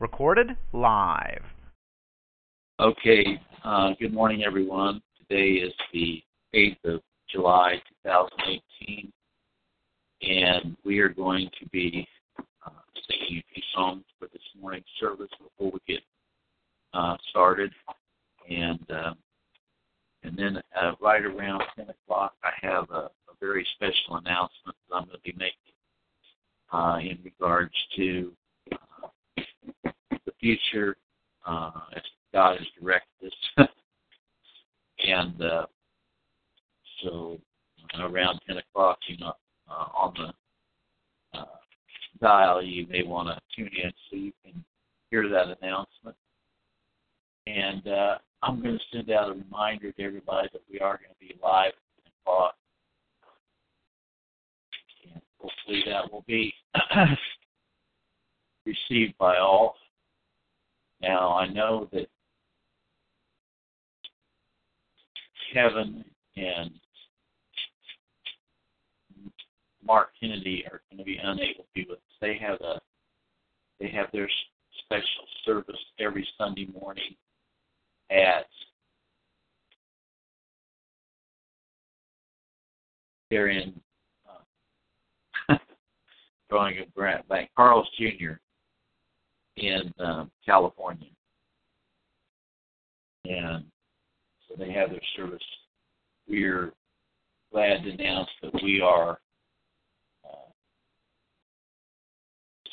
Recorded live. Okay. Uh, good morning, everyone. Today is the 8th of July, 2018 and we are going to be uh, singing a few songs for this morning's service before we get uh, started, and uh, and then uh, right around 10 o'clock, I have a, a very special announcement that I'm going to be making uh, in regards to future uh, as God has directed us. and uh, so around 10 o'clock, you know, uh, on the uh, dial, you may want to tune in so you can hear that announcement. And uh, I'm going to send out a reminder to everybody that we are going to be live and o'clock. And hopefully that will be received by all. Now, I know that Kevin and Mark Kennedy are going to be unable to be with us. They have a they have their special service every Sunday morning at they're in uh, drawing a grant bank Carl's Jr. in um, California, and so they have their service. We're glad to announce that we are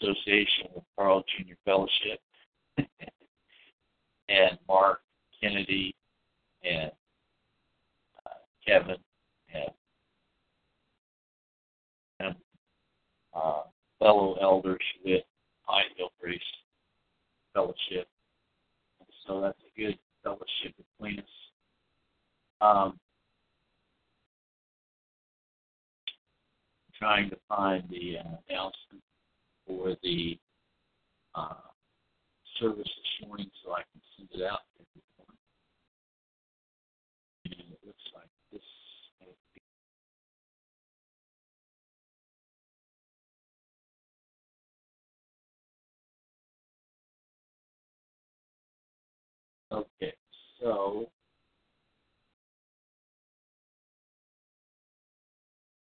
association with Carl Jr. Fellowship and Mark Kennedy and uh, Kevin and, and uh, fellow elders with Pineville Grace Fellowship. So that's a good fellowship between us. Um, trying to find the uh, announcement for the uh, service this morning so I can send it out to everyone. And it looks like this Okay, so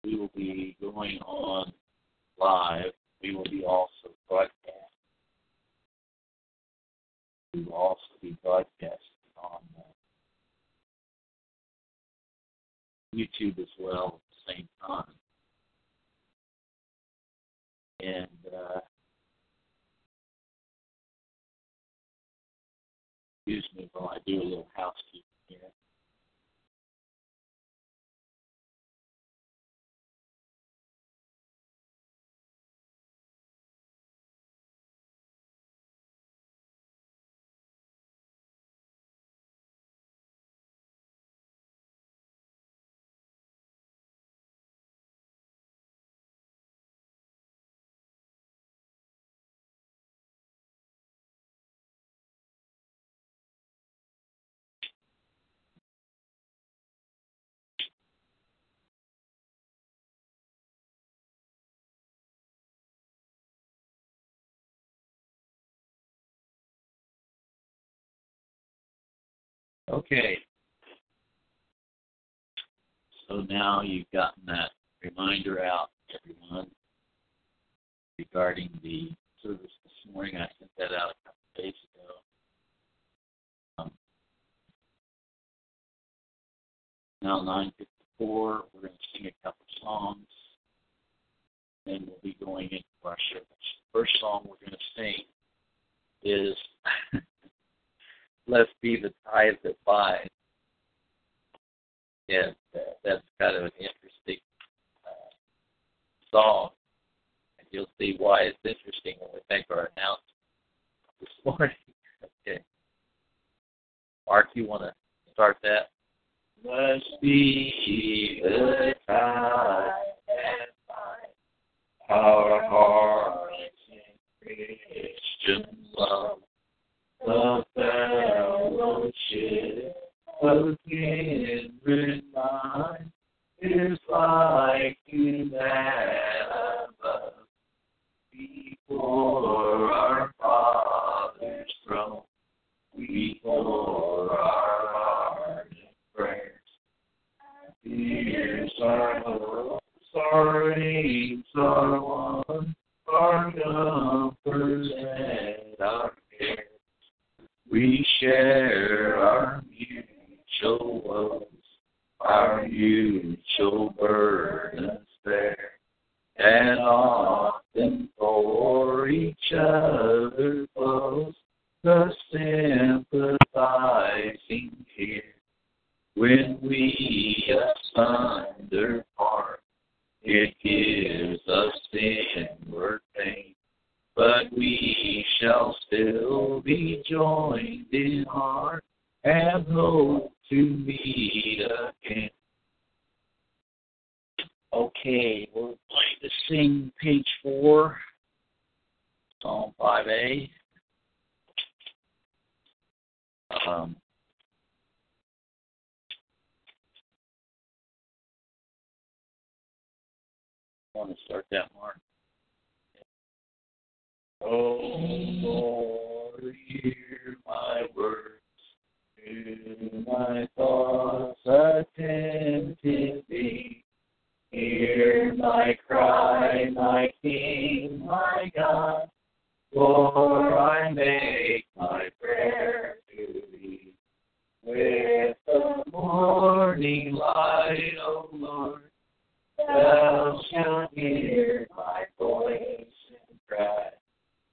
we will be going on live we will be also broadcast. We will also be broadcast on uh, YouTube as well at the same time. And uh, excuse me while I do a little housekeeping here. Okay. So now you've gotten that reminder out, everyone, regarding the service this morning. I sent that out a couple days ago. Um, now 9.54, we're going to sing a couple songs. Then we'll be going into our service. First song we're going to sing is Blest be the tie that binds. And that's kind of an interesting uh, song And you'll see why it's interesting when we make our announcement this morning. okay. Mark, you want to start that? Must be the time and find our hearts in Christian love, the is like above before our Father's throne. Pour our prayers. Our our our one, our comforts and our cares. We share our mutual woes, our mutual burdens bear, and often for each other close the sympathizing here. When we asunder part, it gives us inward pain, but we shall still be joined in heart and hope to meet again. Okay, we're going to sing page four, Psalm 5a. Um, I want to start that, Mark. Oh Lord, hear my words, to my thoughts attentively. Hear my cry, my King, my God, for I make my prayer to thee. With the morning light, O Lord, thou shalt hear my voice and cry.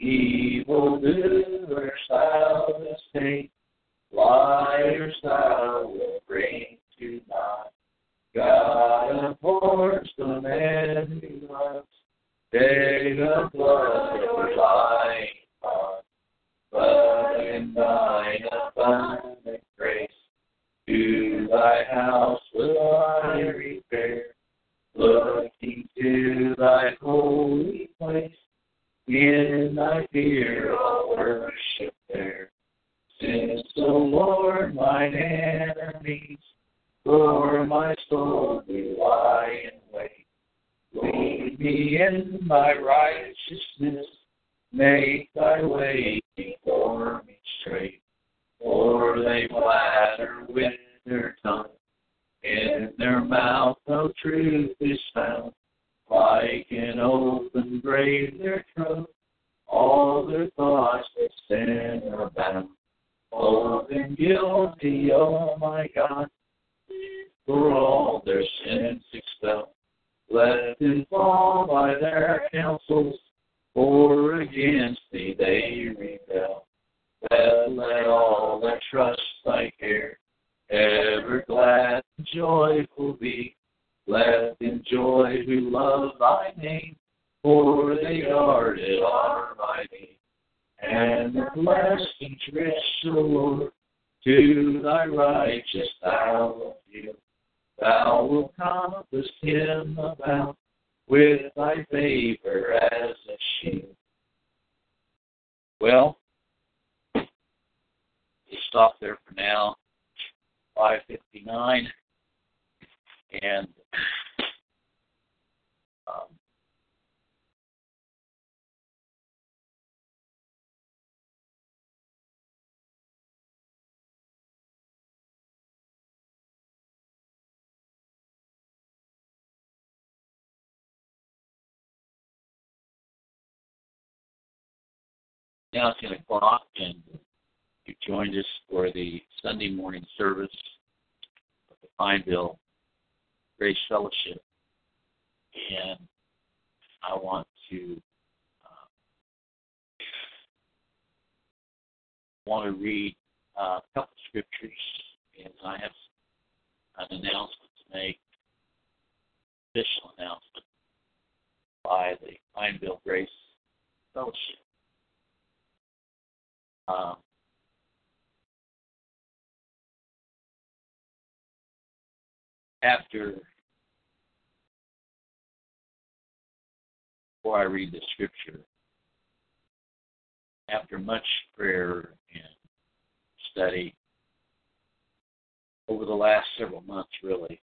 Evil doers thou wilt hate, liars thou wilt bring to naught. God abhors the man who loves, day the blood of lying heart. But in thine abundant grace, to thy house will I repair, looking to thy holy place. In thy fear I'll worship there. Since, the Lord, mine enemies, for my soul do lie in wait. Lead me in thy righteousness, make thy way before me straight. For they flatter with their tongue, in their mouth no truth is found. Like an open grave their throat, all their thoughts sin are bound. Bold and guilty, oh my God, for all their sins expel. Let them fall by their counsels, for against thee they rebel. Let, let all that trust thy care, ever glad and joyful be. Let in joy who love thy name, for they guarded are by thee. And the blessings rich, O Lord, to thy righteous thou wilt yield. Thou wilt compass him about with thy favor as a shield. Well, we'll stop there for now. 559 and um, now 10 o'clock, and you joined us for the Sunday morning service of the Pineville Grace Fellowship. And I want to uh, want to read uh, a couple scriptures, and I have an announcement to make, official announcement by the Pineville Grace Fellowship. Um, after, before I read the scripture, after much prayer and study over the last several months, really,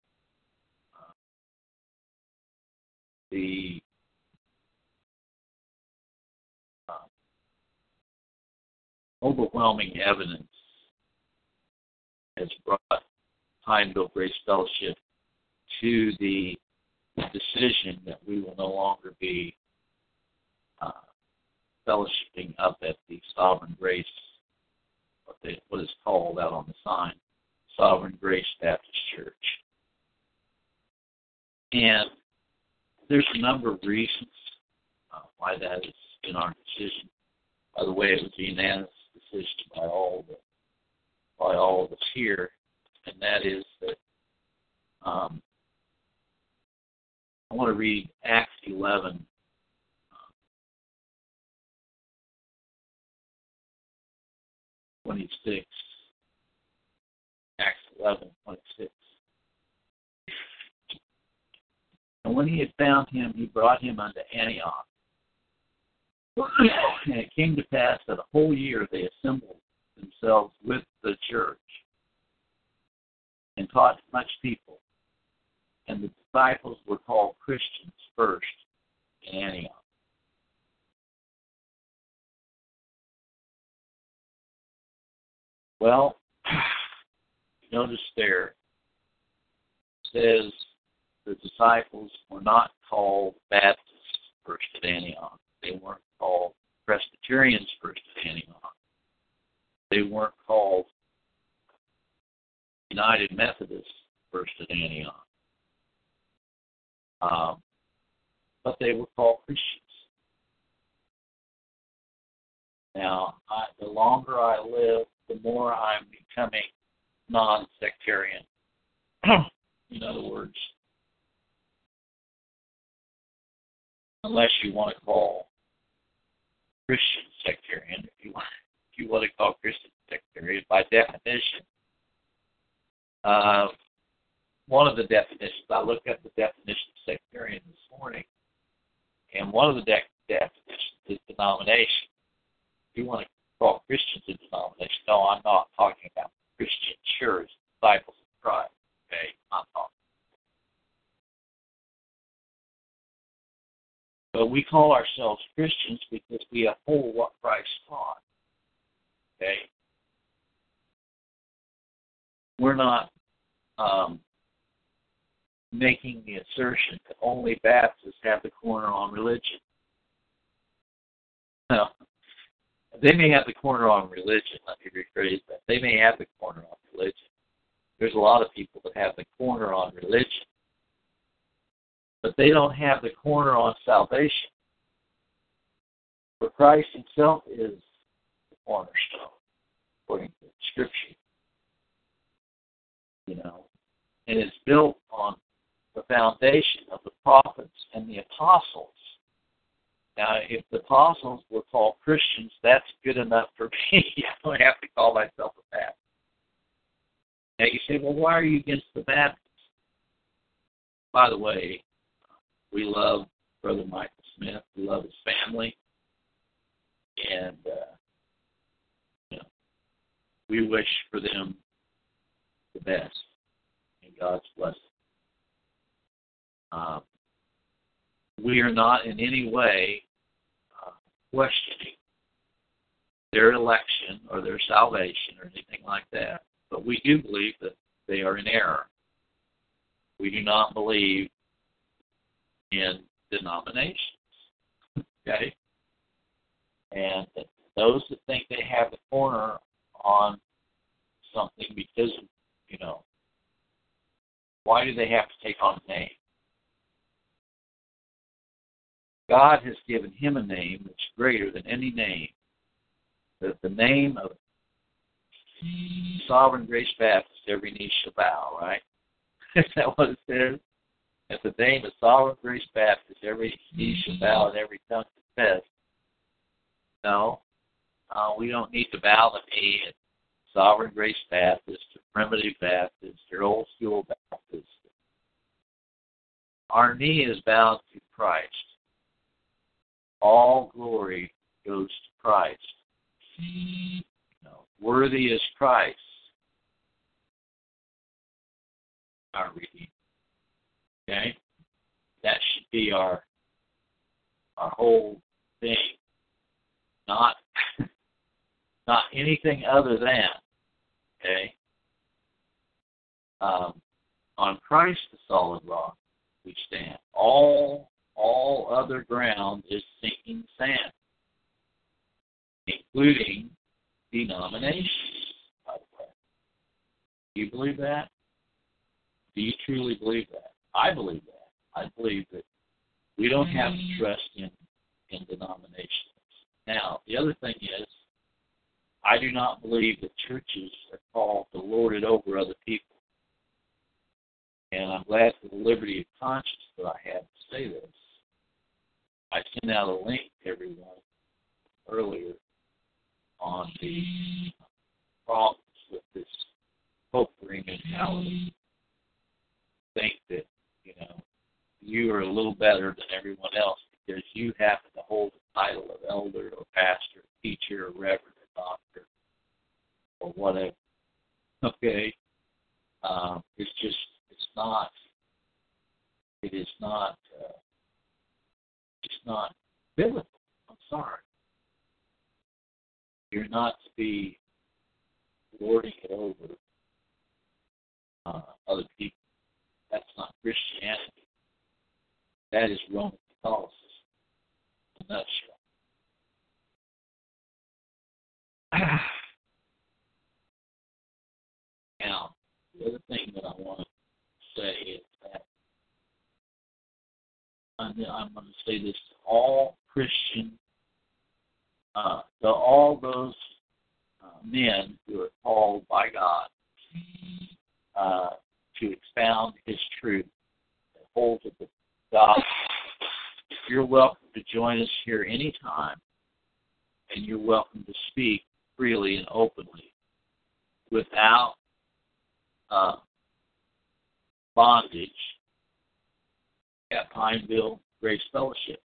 uh, the uh, overwhelming evidence has brought Pineville Grace Fellowship to the decision that we will no longer be uh, fellowshipping up at the Sovereign Grace, what, they, what is called out on the sign, Sovereign Grace Baptist Church. And there's a number of reasons uh, why that is in our decision. By the way, it was a unanimous decision by all the, by all of us here, and that is that um, I want to read Acts 11. 26. Acts 11, 26. And when he had found him, he brought him unto Antioch. and it came to pass that a whole year they assembled themselves with the church and taught much people. And the disciples were called Christians first in Antioch. Well, notice there says the disciples were not called Baptists first at Antioch. They weren't called Presbyterians first at Antioch. They weren't called United Methodists first at Antioch. Um, but they were called Christians. Now, I, the longer I live, the more I'm becoming non sectarian. In other words, unless you want to call Christian sectarian, if you want, if you want to call Christian sectarian, by definition, uh, one of the definitions, I looked at the definition of sectarian this morning, and one of the de- definitions is denomination. If you want to call Christians a denomination, no, I'm not talking about Christian church, disciples of Christ. Okay, I'm talking. But we call ourselves Christians because we uphold what Christ taught. Okay? We're not um, making the assertion that only Baptists have the corner on religion. No. They may have the corner on religion, let me rephrase that. They may have the corner on religion. There's a lot of people that have the corner on religion, but they don't have the corner on salvation. For Christ Himself is the cornerstone, according to Scripture. You know, and it's built on the foundation of the prophets and the apostles. Now, if the apostles were called Christians, that's good enough for me. I don't have to call myself a Baptist. Now, you say, well, why are you against the Baptists? By the way, we love Brother Michael Smith. We love his family. And, uh, you know, we wish for them the best and God's blessing. Um, we are not in any way uh, questioning their election or their salvation or anything like that, but we do believe that they are in error. We do not believe in denominations. Okay? And those that think they have the corner on something because you know, why do they have to take on a name? God has given him a name that's greater than any name. That the name of Sovereign Grace Baptist, every knee shall bow, right? Is that what it says? At the name of Sovereign Grace Baptist, every knee shall bow and every tongue confess. No, uh, we don't need to bow the knee at Sovereign Grace Baptist or Primitive Baptist or Old School Baptist. Our knee is bowed to Christ. All glory goes to Christ. You know, worthy is Christ. Our reading. Okay? That should be our our whole thing. Not not anything other than. Okay? Um, on Christ the solid rock we stand. All all other ground is sinking sand, including denominations, by the way. Do you believe that? Do you truly believe that? I believe that. I believe that we don't have to mm. trust in, in denominations. Now, the other thing is, I do not believe that churches are called to lord it over other people. And I'm glad for the liberty of conscience that I have to say this. I sent out a link to everyone earlier on the problems with this popery mentality. Think that, you know, you are a little better than everyone else because you happen to hold the title of elder or pastor, teacher, or reverend or doctor or whatever. Okay? Um, it's just, it's not, it is not, uh, it's not biblical. I'm sorry. You're not to be lording it over uh, other people. That's not Christianity. That is Roman Catholicism in a nutshell. now, the other thing that I want to say is that I'm, going to say this to all Christian, uh, to all those uh, men who are called by God uh, to expound His truth and hold to the gospel. You're welcome to join us here anytime, and you're welcome to speak freely and openly without uh, bondage at Pineville Grace Fellowship.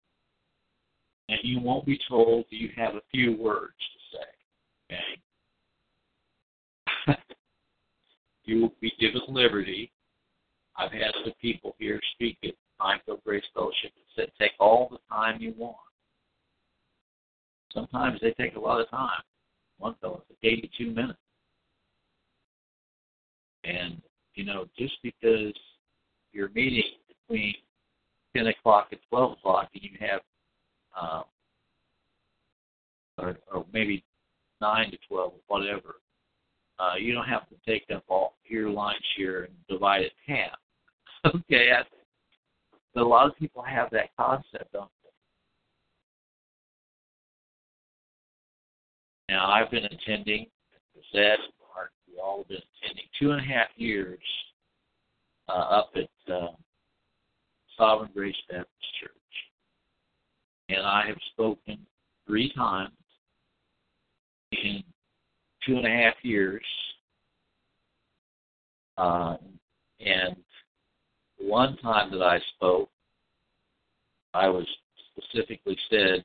And you won't be told you have a few words to say. Okay? You will be given liberty. I've had other people here speak at Pineville Grace Fellowship and said, take all the time you want. Sometimes they take a lot of time. One fellow took 82 minutes. And, you know, just because you're meeting between 10 o'clock and 12 o'clock and you have, uh, or, or maybe 9 to 12, whatever, uh, you don't have to take up all your lunch here and divide it half. okay, I, but a lot of people have that concept, don't they? Now, I've been attending, Zed, Mark, we all have been attending two and a half years uh, up at uh, Sovereign Grace Baptist Church. And I have spoken three times in two and a half years. Uh, and one time that I spoke, I was specifically said,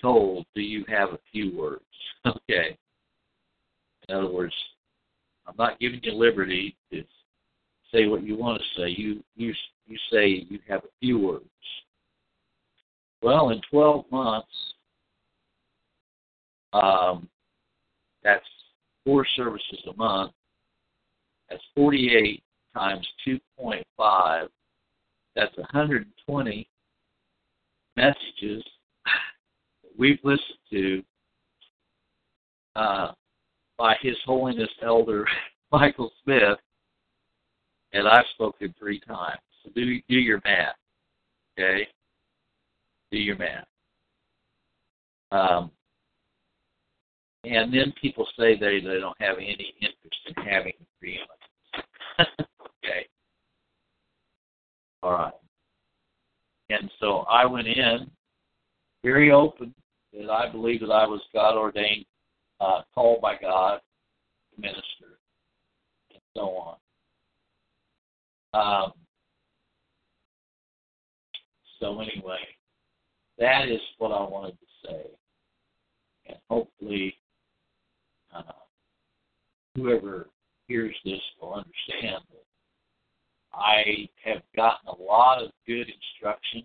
told, do you have a few words? okay. In other words, I'm not giving you liberty to say what you want to say. You you you say you have a few words. Well, in 12 months, um, that's four services a month. That's 48 times 2.5. That's 120 messages we've listened to uh, by His Holiness Elder Michael Smith, and I've spoken three times. So do do your math, okay? Do your math. Um, and then people say they they don't have any interest in having preeminence. okay. All right. And so I went in very open that I believe that I was God ordained, uh, called by God minister, and so on. Um, so anyway, that is what I wanted to say, and hopefully, uh, whoever hears this will understand that I have gotten a lot of good instruction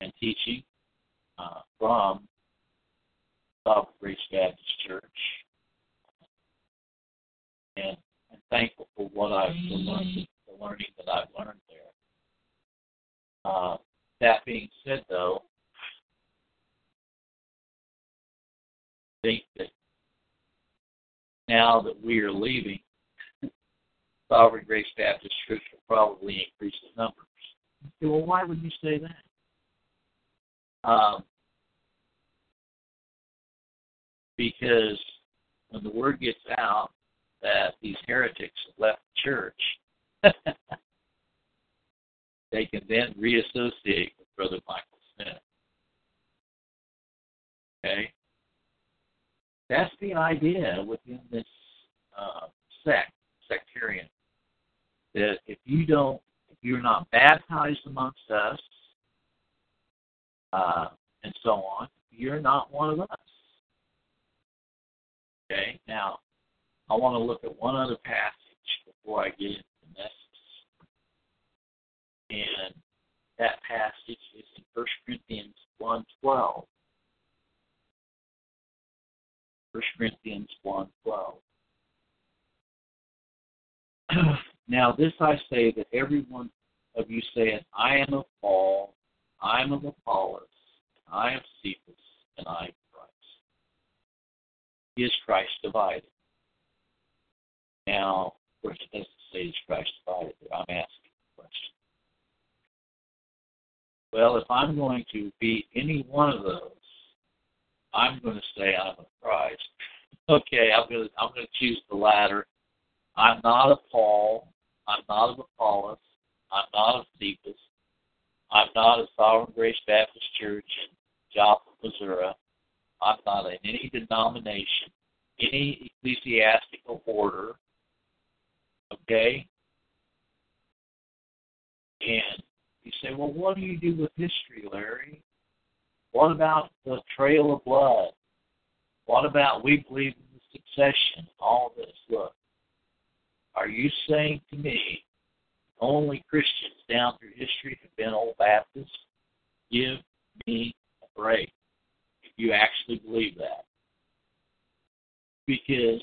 and teaching uh, from Sovereign Grace Baptist Church, and I'm thankful for what I've learned, the learning that I've learned there. Uh, that being said, though, I think that now that we are leaving, Sovereign Grace Baptist Church will probably increase the numbers. Say, well, why would you say that? Um, because when the word gets out that these heretics have left the church, they can then reassociate with Brother Michael Smith. Okay? That's the idea within this uh, sect, sectarian, that if you don't, if you're not baptized amongst us, uh, and so on, you're not one of us. Okay, now I want to look at one other passage before I get into the message. And that passage is in 1 Corinthians 1.12. 1 Corinthians 1.12. now this I say that every one of you saith, I am of Paul, I am of Apollos, I am Cephas, and I am Christ. Is Christ divided? Now, of course, it doesn't say is Christ divided, I'm asking the question. Well, if I'm going to be any one of those, I'm going to say I'm of Christ. Okay, I'm going to I'm going to choose the latter. I'm not of Paul. I'm not of Apollos. I'm not of Cephas. I'm not of Sovereign Grace Baptist Church in Joplin, Missouri. I'm not in any denomination, any ecclesiastical order. Okay? And you say, well, what do you do with history, Larry? What about the trail of blood? What about we believe in the succession? All this. Look, are you saying to me only Christians down through history have been old Baptists? Give me a break if you actually believe that. Because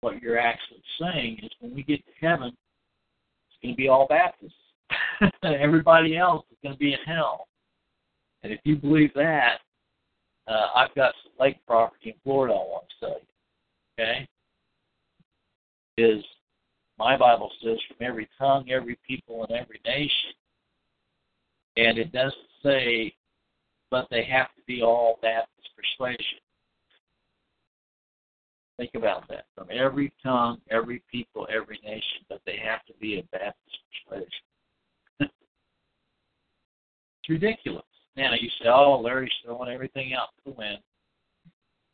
what you're actually saying is when we get to heaven, it's going to be all Baptists. Everybody else is going to be in hell. And if you believe that, uh, I've got some lake property in Florida I want to sell you. Okay? Is my Bible says from every tongue, every people, and every nation. And it doesn't say, but they have to be all Baptist persuasion. Think about that. From every tongue, every people, every nation, but they have to be a Baptist persuasion. it's ridiculous. Now you say, oh, Larry's throwing everything out to the wind.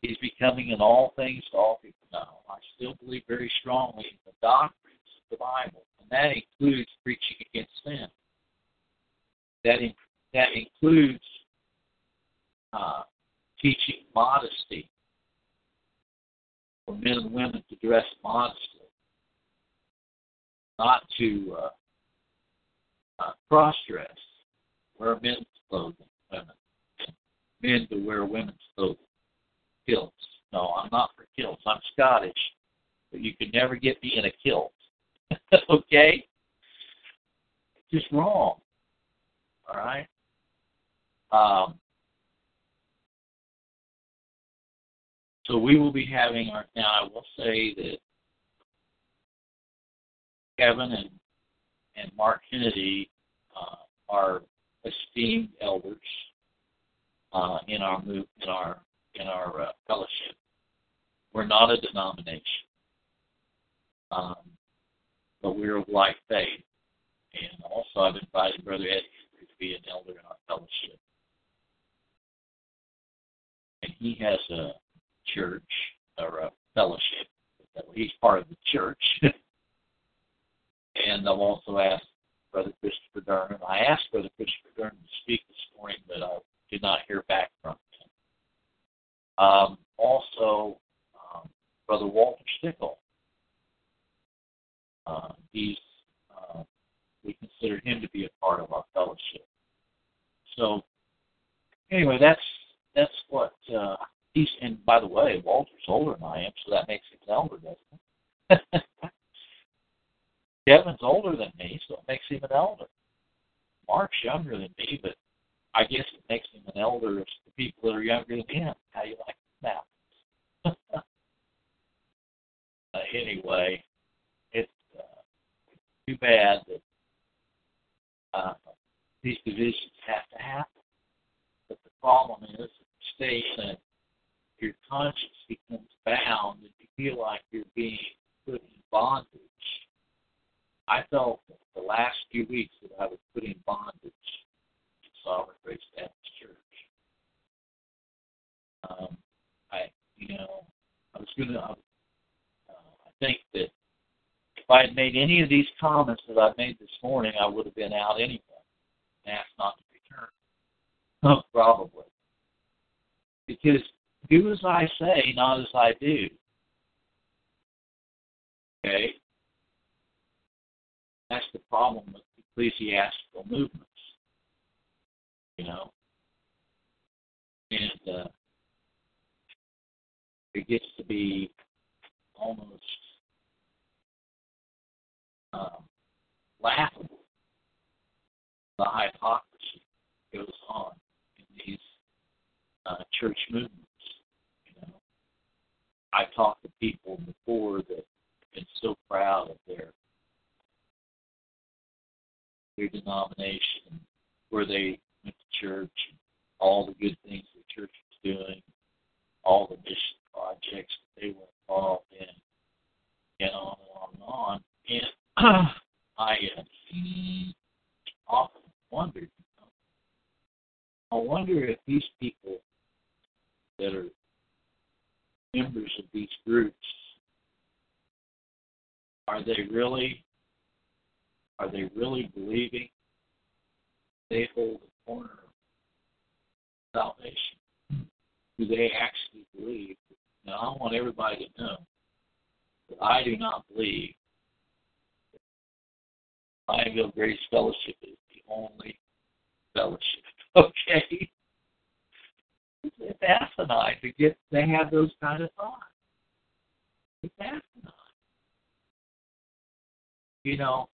He's becoming in all things to all people. No, I still believe very strongly in the doctrines of the Bible, and that includes preaching against sin. That in, that includes uh, teaching modesty for men and women to dress modestly, not to uh, uh, cross dress, wear men's clothing, men to wear women's clothing, kilts. No, I'm not for kilts. I'm Scottish, but you can never get me in a kilt. okay? It's just wrong. All right? Um, so we will be having our. Now, I will say that Kevin and and Mark Kennedy uh, are esteemed elders uh, in our move in our in our uh, fellowship. We're not a denomination, um, but we're of like faith. And also, I've invited Brother Eddie to be an elder in our fellowship. And he has a church or a fellowship. He's part of the church. and I've also asked Brother Christopher Durham. I asked Brother Christopher Durham to speak this morning, but I did not hear back from him. Um, also, um, Brother Walter Stickle. Uh, he's uh, we consider him to be a part of our fellowship. So, anyway, that's that's what uh, he's. And by the way, Walter's older than I am, so that makes him elder, doesn't it? Kevin's older than me, so it makes him an elder. Mark's younger than me, but I guess it makes him an elder of the people that are younger than him. How you like that? uh, anyway, it's uh, too bad that uh, these divisions have to happen. But the problem is, stay in your conscience becomes bound, and you feel like you're being put in bondage. I felt the last few weeks that I was put in bondage Sovereign Grace Baptist Church. Um, I, you know, I was going to. Uh, I think that if I had made any of these comments that I've made this morning, I would have been out anyway and asked not to return. Oh, probably. Because do as I say, not as I do. Okay? That's the problem with ecclesiastical movements. You know? And uh, it gets to be almost um, laughable the hypocrisy goes on in these uh, church movements. You know, I've talked to people before that have been so proud of their their denomination, where they went to church, all the good things the church was doing, all the mission projects that they were involved in, and on and on and on. And I uh, often wondered, I wonder if these people that are members of these groups are they really are they really believing they hold the corner of salvation? Do they actually believe? Now I want everybody to know that I do not believe Pineville Grace Fellowship is the only fellowship. Okay? It's asinine to get to have those kind of thoughts. It's asinine. You know,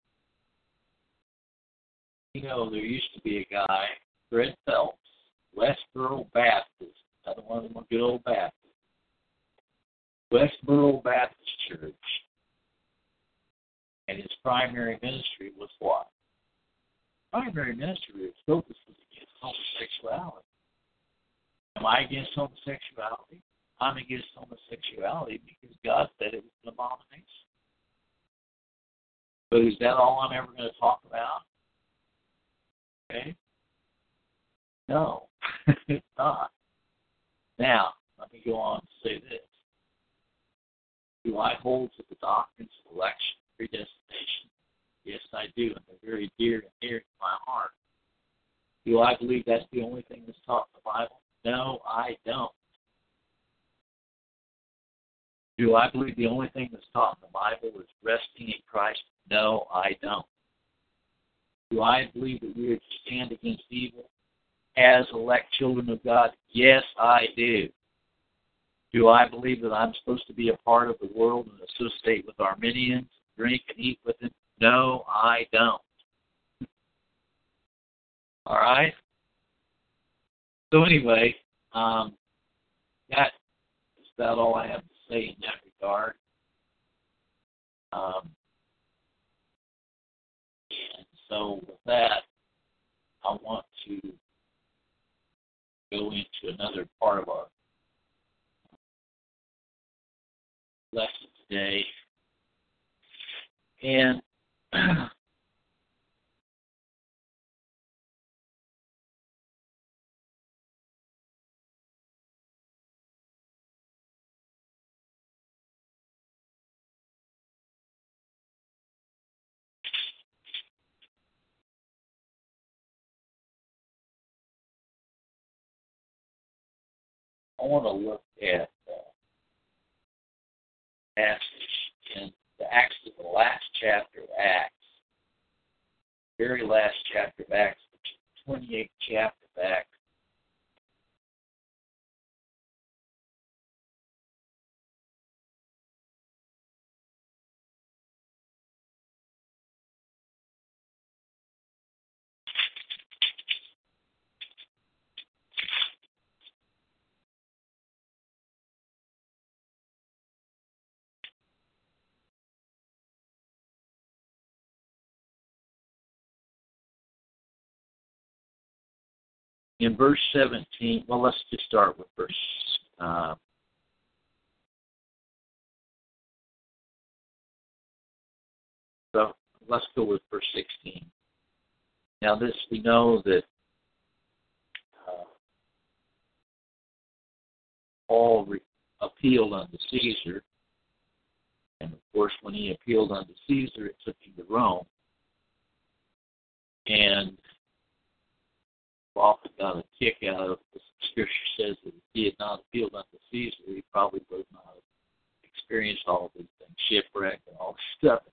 you know, there used to be a guy, Fred Phelps, Westboro Baptist, another one of them good old Baptists. Westboro Baptist Church. And his primary ministry was what? Primary ministry was focused against homosexuality. Am I against homosexuality? I'm against homosexuality because God said it was an abomination. But is that all I'm ever going to talk about? Okay? No, it's not. Now, let me go on to say this. Do I hold to the doctrines of election, predestination? Yes, I do, and they're very dear and near to my heart. Do I believe that's the only thing that's taught in the Bible? No, I don't. Do I believe the only thing that's taught in the Bible is resting in Christ? No, I don't. Do I believe that we are to stand against evil as elect children of God? Yes, I do. Do I believe that I'm supposed to be a part of the world and associate with Arminians, drink and eat with them? No, I don't. All right? So, anyway, um, that is about all I have to say in that regard. Um, so with that, I want to go into another part of our lesson today. And I want to look at uh, passage in the Acts, of the last chapter of Acts, very last chapter of Acts, 28th chapter of Acts. In verse 17, well, let's just start with verse. Uh, so let's go with verse 16. Now, this we know that uh, Paul re- appealed unto Caesar, and of course, when he appealed unto Caesar, it took him to Rome, and often got a kick out of the scripture says that if he had not appealed unto Caesar, he probably would not have experienced all of these things, shipwreck and all this stuff.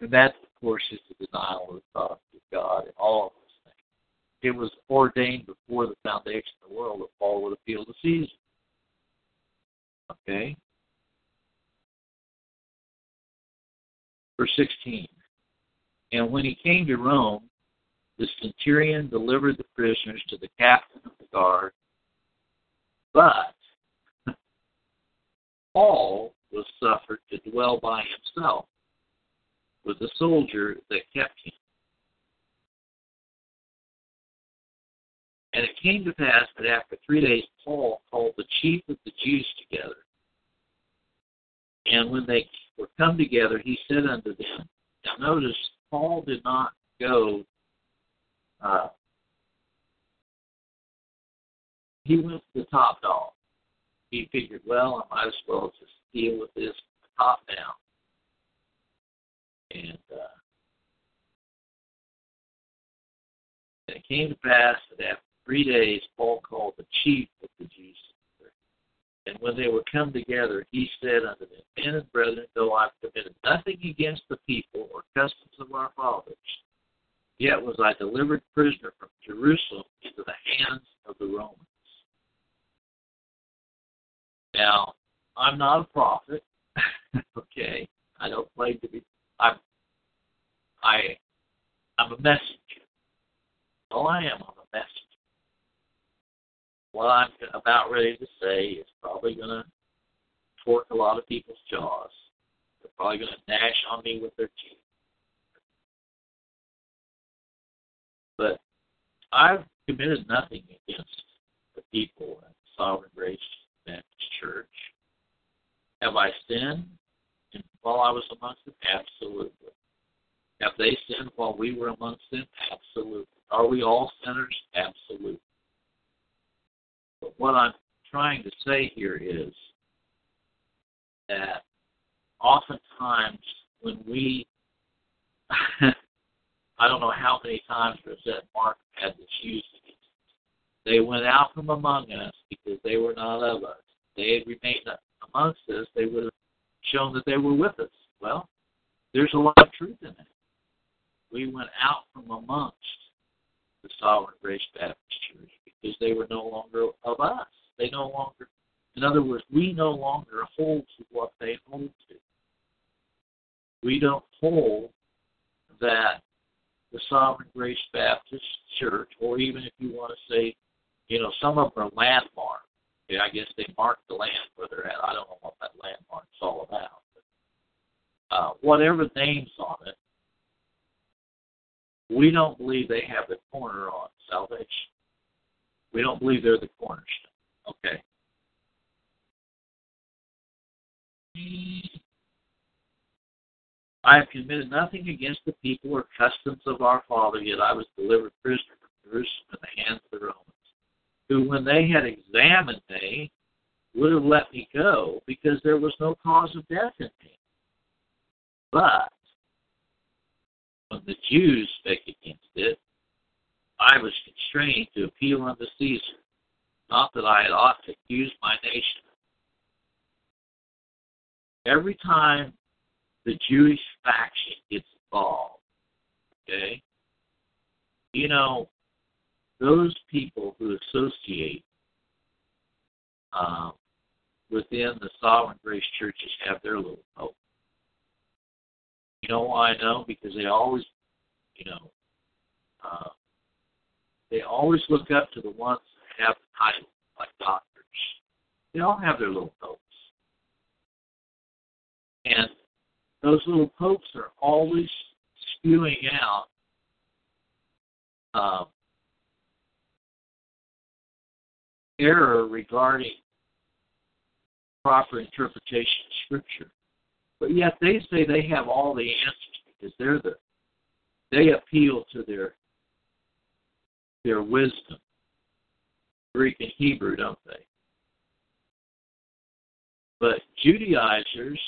And that, of course, is the denial of the thought of God and all of those things. It was ordained before the foundation of the world that Paul would appeal to Caesar. Okay? Verse 16. And when he came to Rome, the centurion delivered the prisoners to the captain of the guard, but Paul was suffered to dwell by himself with the soldier that kept him. And it came to pass that after three days, Paul called the chief of the Jews together. And when they were come together, he said unto them, Now notice, Paul did not go uh, he went to the top dog. He figured, well, I might as well just deal with this top down. And, uh, and it came to pass that after three days, Paul called the chief of the Jews. And when they were come together, he said unto them, Men and brethren, though I've committed nothing against the people or customs of our fathers, Yet was I delivered prisoner from Jerusalem into the hands of the Romans. Now, I'm not a prophet. okay, I don't claim to be. I'm. I. I'm a messenger. All I am, I'm a messenger. What I'm about ready to say is probably going to torque a lot of people's jaws. They're probably going to gnash on me with their teeth. But I've committed nothing against the people at Sovereign Grace Baptist Church. Have I sinned while I was amongst them? Absolutely. Have they sinned while we were amongst them? Absolutely. Are we all sinners? Absolutely. But what I'm trying to say here is that oftentimes when we I don't know how many times Rosette Mark had this used against us. They went out from among us because they were not of us. They had remained amongst us, they would have shown that they were with us. Well, there's a lot of truth in that. We went out from amongst the Sovereign Grace Baptist Church because they were no longer of us. They no longer, in other words, we no longer hold to what they hold to. We don't hold that the Sovereign Grace Baptist Church, or even if you want to say, you know, some of them are landmark. Okay, I guess they marked the land where they're at. I don't know what that landmark's all about. But, uh, whatever name's on it, we don't believe they have the corner on salvation. We don't believe they're the cornerstone. Okay. I have committed nothing against the people or customs of our father, yet I was delivered prisoner from Jerusalem in the hands of the Romans, who, when they had examined me, would have let me go because there was no cause of death in me. But when the Jews spake against it, I was constrained to appeal unto Caesar, not that I had ought to accuse my nation. Every time the Jewish faction gets involved, okay, you know, those people who associate um, within the sovereign grace churches have their little hope. You know why I know? Because they always, you know, uh, they always look up to the ones that have the title, like doctors. They all have their little popes. And those little popes are always spewing out um, error regarding proper interpretation of Scripture. But yet they say they have all the answers because they're the they appeal to their their wisdom. Greek and Hebrew, don't they? But Judaizers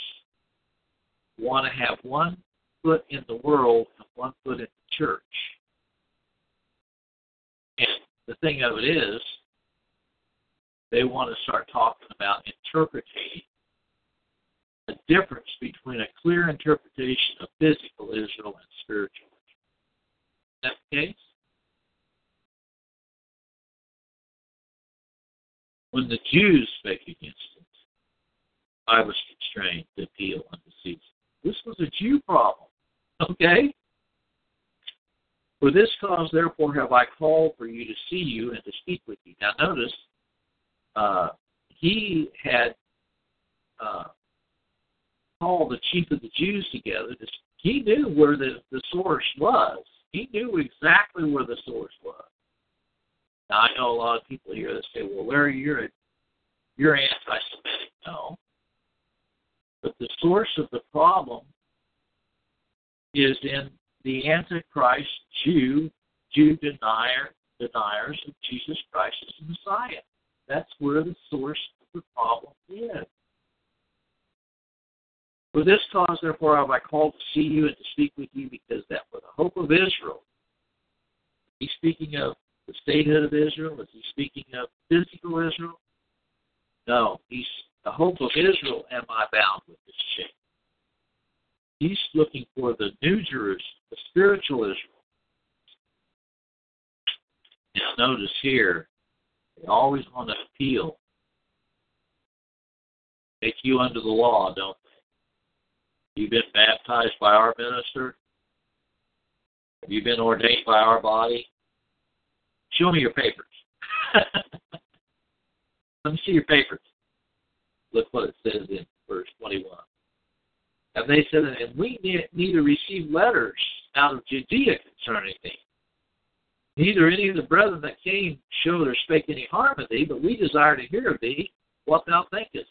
want to have one foot in the world and one foot in the church. And the thing of it is, they want to start talking about interpreting a difference between a clear interpretation of physical Israel and spiritual Israel. Is that the case? When the Jews spake against it, I was constrained to appeal unto Caesar. This was a Jew problem. Okay? For this cause, therefore, have I called for you to see you and to speak with you. Now, notice, uh, he had uh, called the chief of the Jews together. To, he knew where the, the source was. He knew exactly where the source was. Now, I know a lot of people here that say, well, Larry, you're, a, you're anti-Semitic. No. But the source of the problem is in the Antichrist Jew, Jew denier, deniers of Jesus Christ as the Messiah. That's where the source of the problem is. For this cause, therefore, have I called to see you and to speak with you, because that for the hope of Israel. He's speaking of the statehood of Israel. Is he speaking of physical Israel? No, he's the hope of Israel. Am I bound? He's looking for the new Jerusalem, the spiritual Israel. Now, notice here, they always want to appeal. Make you under the law, don't they? You've been baptized by our minister? Have you been ordained by our body? Show me your papers. Let me see your papers. Look what it says in verse 21. And they said, And we neither received letters out of Judea concerning thee. Neither any of the brethren that came showed or spake any harm of thee, but we desire to hear of thee what thou thinkest.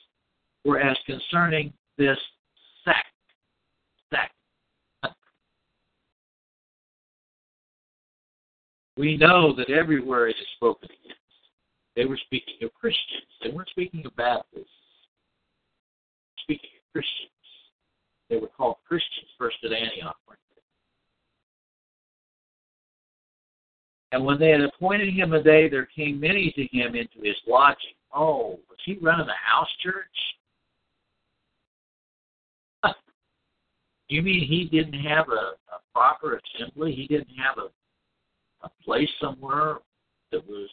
Whereas concerning this sect, sect, we know that everywhere it is spoken against. They were speaking of Christians. They weren't speaking of Baptists. Speaking of Christians. They were called Christians first at Antioch. And when they had appointed him a day, there came many to him into his lodging. Oh, was he running a house church? you mean he didn't have a, a proper assembly? He didn't have a a place somewhere that was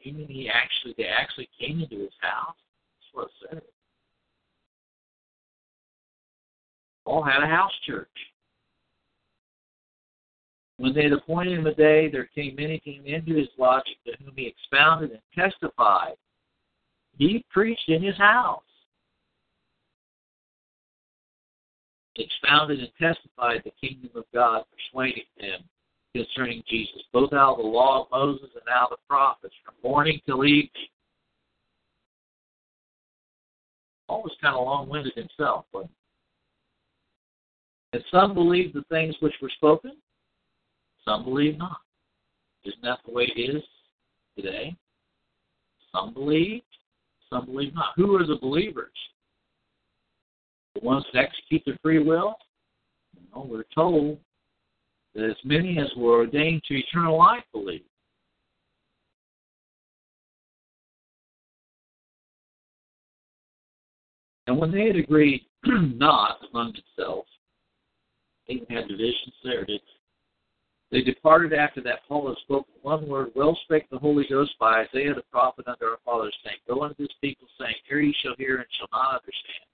you mean he actually they actually came into his house? That's what it said. Paul had a house church. When they had appointed him a day, there came many came into his lodging to whom he expounded and testified he preached in his house. Expounded and testified the kingdom of God, persuading them concerning Jesus, both out of the law of Moses and out of the prophets, from morning till evening. Paul was kind of long winded himself, but and some believe the things which were spoken, some believe not. Isn't that the way it is today? Some believe, some believe not. Who are the believers? The ones that execute their free will? No, we're told that as many as were ordained to eternal life believe. And when they had agreed not among themselves, even had divisions there, they? They departed after that Paul had spoken one word, well spake the Holy Ghost by Isaiah the prophet unto our fathers, saying, Go unto this people, saying, Hear ye shall hear and shall not understand,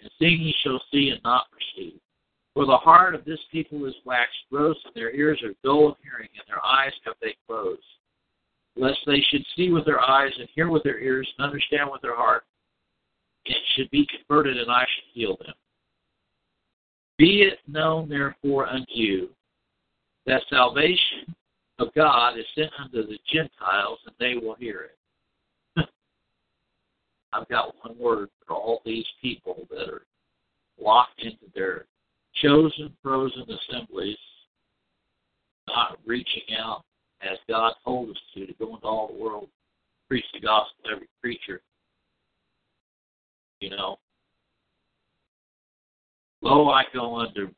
and seeing ye shall see and not perceive. For the heart of this people is waxed gross, and their ears are dull of hearing, and their eyes have they closed. Lest they should see with their eyes, and hear with their ears, and understand with their heart, and should be converted, and I should heal them. Be it known therefore unto you that salvation of God is sent unto the Gentiles, and they will hear it. I've got one word for all these people that are locked into their chosen frozen assemblies, not reaching out as God told us to, to go into all the world, preach the gospel to every creature. You know, lo, I go unto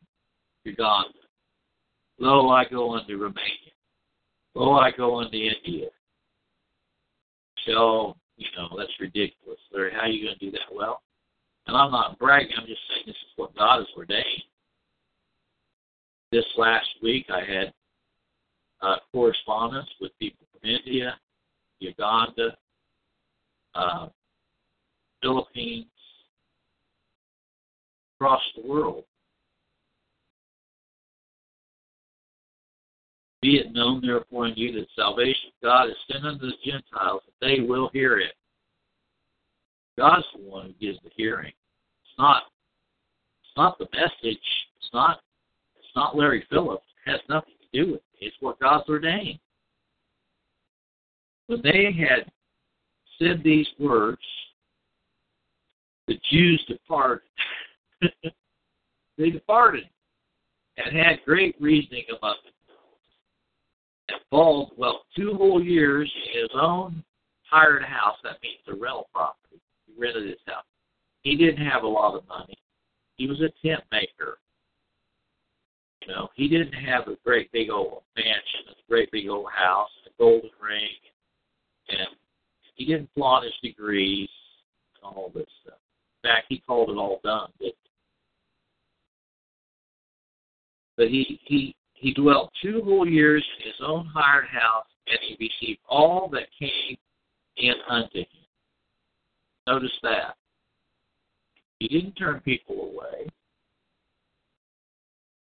Uganda. Lo, I go unto Romania. Lo, I go unto India. So, you know, that's ridiculous. How are you going to do that? Well, and I'm not bragging, I'm just saying this is what God has ordained this last week I had uh, correspondence with people from India, Uganda, uh, Philippines, across the world. Be it known, therefore, in you that salvation God is sent unto the Gentiles, that they will hear it. God's the one who gives the hearing. It's not. It's not the message. It's not It's not Larry Phillips. It has nothing to do with it. It's what God's ordained. When they had said these words, the Jews departed. they departed and had great reasoning among themselves. And Paul dwelt two whole years in his own hired house. That means a rental property. He rented his house. He didn't have a lot of money. He was a tent maker. You know, he didn't have a great big old mansion, a great big old house, a golden ring, and he didn't flaunt his degrees and all this stuff. In fact, he called it all done. But, but he he he dwelt two whole years in his own hired house, and he received all that came in unto him. Notice that. He didn't turn people away.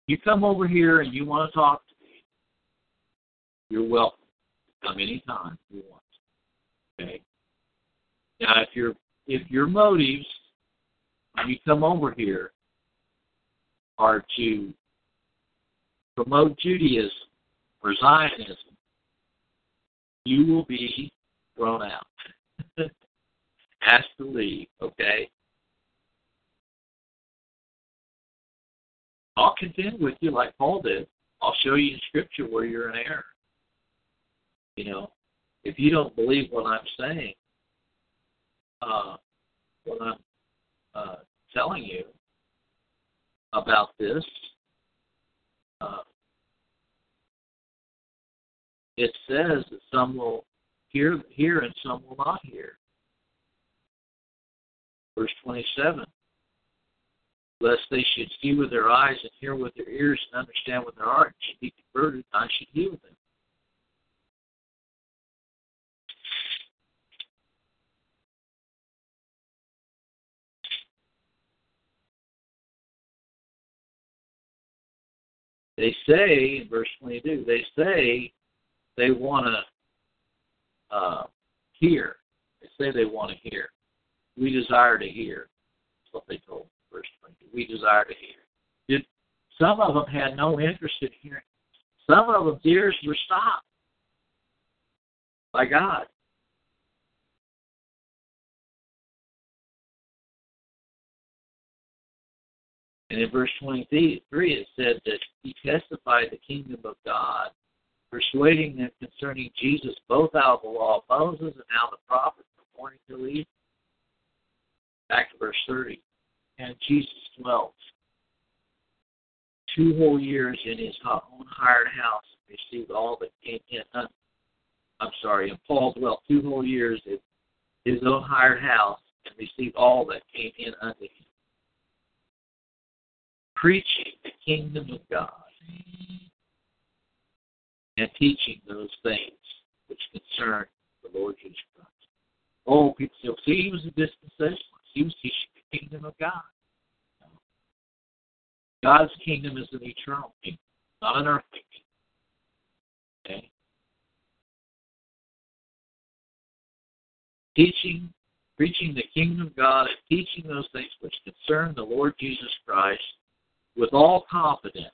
You come over here and you want to talk to me, you're welcome. Come anytime you want. Okay. Now, if your if your motives when you come over here are to promote Judaism or Zionism, you will be thrown out. Asked to leave, okay? I'll contend with you like Paul did. I'll show you in Scripture where you're in error. You know, if you don't believe what I'm saying, uh, what I'm uh, telling you about this, uh, it says that some will hear, hear and some will not hear. Verse 27 lest they should see with their eyes and hear with their ears and understand with their heart and should be converted, I should heal them. They say, in verse 22, they say they want to uh, hear. They say they want to hear. We desire to hear. That's what they told verse 20. We desire to hear. Did some of them had no interest in hearing. Some of them ears were stopped by God. And in verse 23, it said that he testified the kingdom of God, persuading them concerning Jesus, both out of the law of Moses and out of the prophets, according to the Back to verse 30. And Jesus dwelt two whole years in his own hired house and received all that came in. Unto him. I'm sorry, and Paul dwelt two whole years in his own hired house and received all that came in unto him preaching the kingdom of God and teaching those things which concern the Lord Jesus Christ. Oh, people say, see, he was a dispensationalist. He was teaching the kingdom of God. God's kingdom is an eternal kingdom, not an earthly kingdom. Okay? Teaching, preaching the kingdom of God and teaching those things which concern the Lord Jesus Christ with all confidence.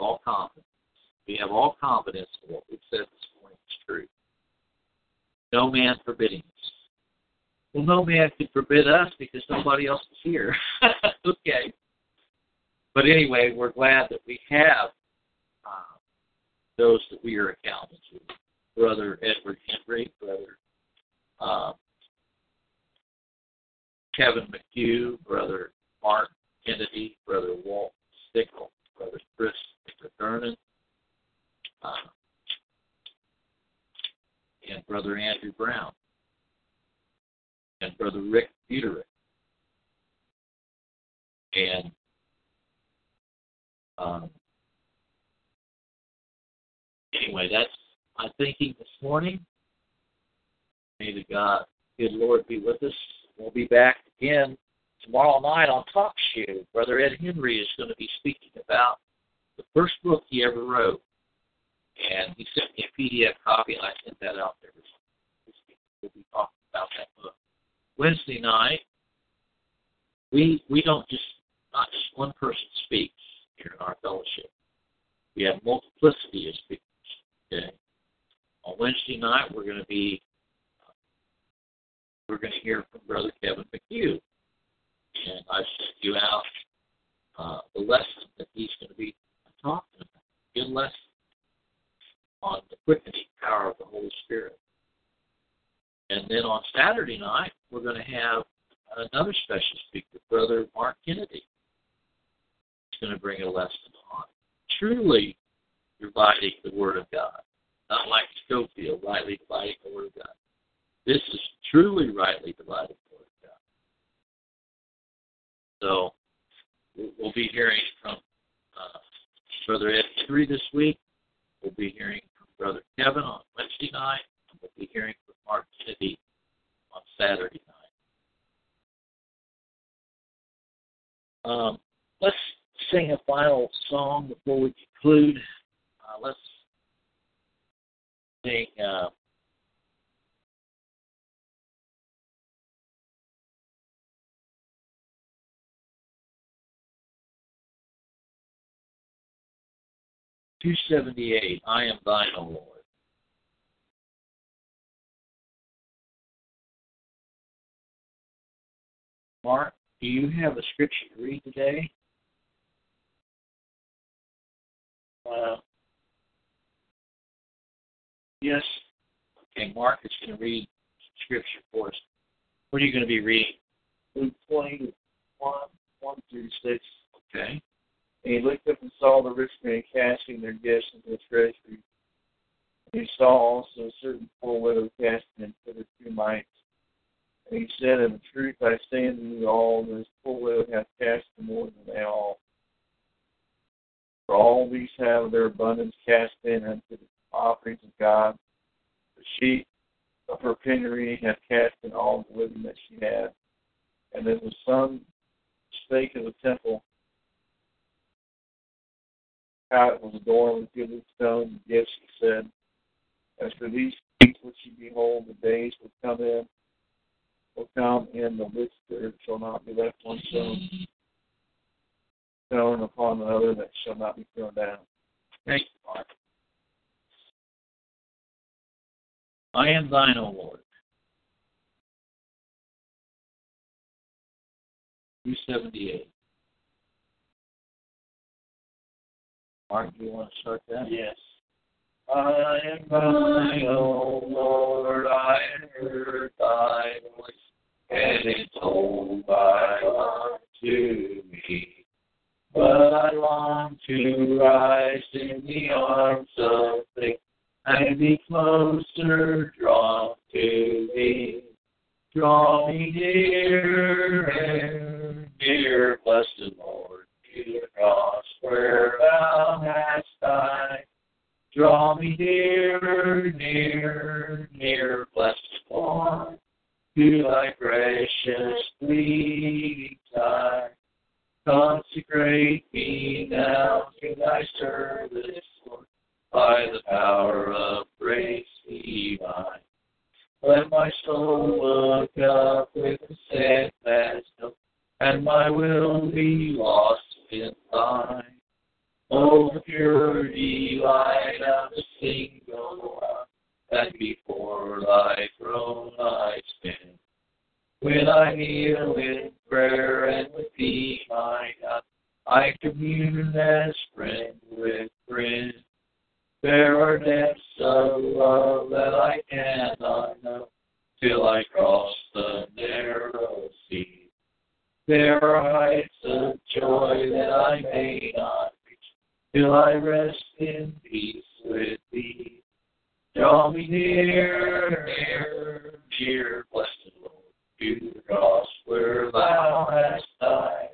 All confidence. We have all confidence in what we've said this morning is true. No man forbidding us. Well, no man can forbid us because nobody else is here. okay. But anyway, we're glad that we have uh, those that we are accountable to. Brother Edward Henry, Brother uh, Kevin McHugh, Brother Mark Kennedy, Brother Walt Stickle, Brother Chris McGurnan, and Brother Andrew Brown, and Brother Rick Buterick. And um, anyway, that's my thinking this morning. May the God, good Lord, be with us. We'll be back again tomorrow night on Talk Show, Brother Ed Henry is going to be speaking about the first book he ever wrote. And he sent me a PDF copy, and I sent that out there. We'll be talking about that book. Wednesday night, we we don't just not just one person speaks here in our fellowship. We have multiplicity of speakers. Okay. On Wednesday night, we're going to be we're going to hear from Brother Kevin McHugh and I sent you out uh, the lesson that he's going to be talking about. Good lesson on the quickening power of the Holy Spirit. And then on Saturday night, we're going to have another special speaker, Brother Mark Kennedy. He's going to bring a lesson on truly dividing the Word of God. Not like Scofield, rightly dividing the Word of God. This is truly rightly dividing the Word of God. so we'll be hearing from uh, Brother Ed Henry this week. We'll be hearing from Brother Kevin on Wednesday night. And we'll be hearing from Mark Kennedy on Saturday night. Um, let's sing a final song before we conclude. Uh, let's sing. Uh, 278, I am thine, O Lord. Mark, do you have a scripture to read today? Uh, yes. Okay, Mark is going to read scripture for us. What are you going to be reading? Luke 21, 1 through 6. Okay. And he looked up and saw the rich man casting their gifts into the treasury. And he saw also a certain poor widow casting into the two mites. And he said, In truth I say unto you all, this poor widow hath cast more than they all. For all these have their abundance cast in unto the offerings of God. The she of her penury hath cast in all the living that she had. And there was some spake of the temple, it was adorned with goodly stones and gifts, he said, As for these things which you, behold, the days will come in, will come in the which there shall not be left one stone stone upon another that shall not be thrown down. Thank you, Mark. I am thine, O Lord. 278. Mark, do you want to start that? Yes. I am thine, O Lord, I heard thy voice, and it told thy love to me. But I long to rise in the arms of thee, and be closer drawn to thee. Draw me near, near, blessed Lord, to the cross where thou hast died. Draw me near, near, near, blessed Lord, to thy precious bleeding side. Consecrate me now to thy service, Lord, by the power of grace divine. Let my soul look up with a steadfast hope, and my will be lost in thine. Oh, the pure delight of a single hour, that before thy throne I stand. When I kneel in prayer and with thee, my God, I commune as friend with friend. There are depths of love that I cannot know till I cross the narrow sea. There are heights of joy that I may not reach till I rest in peace with thee. Draw me near, near, near, blessed Lord, to the cross where thou hast died.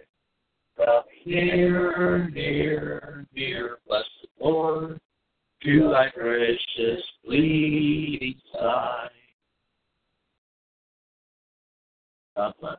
Draw me near, near, near, blessed Lord, to thy precious bleeding side. God bless.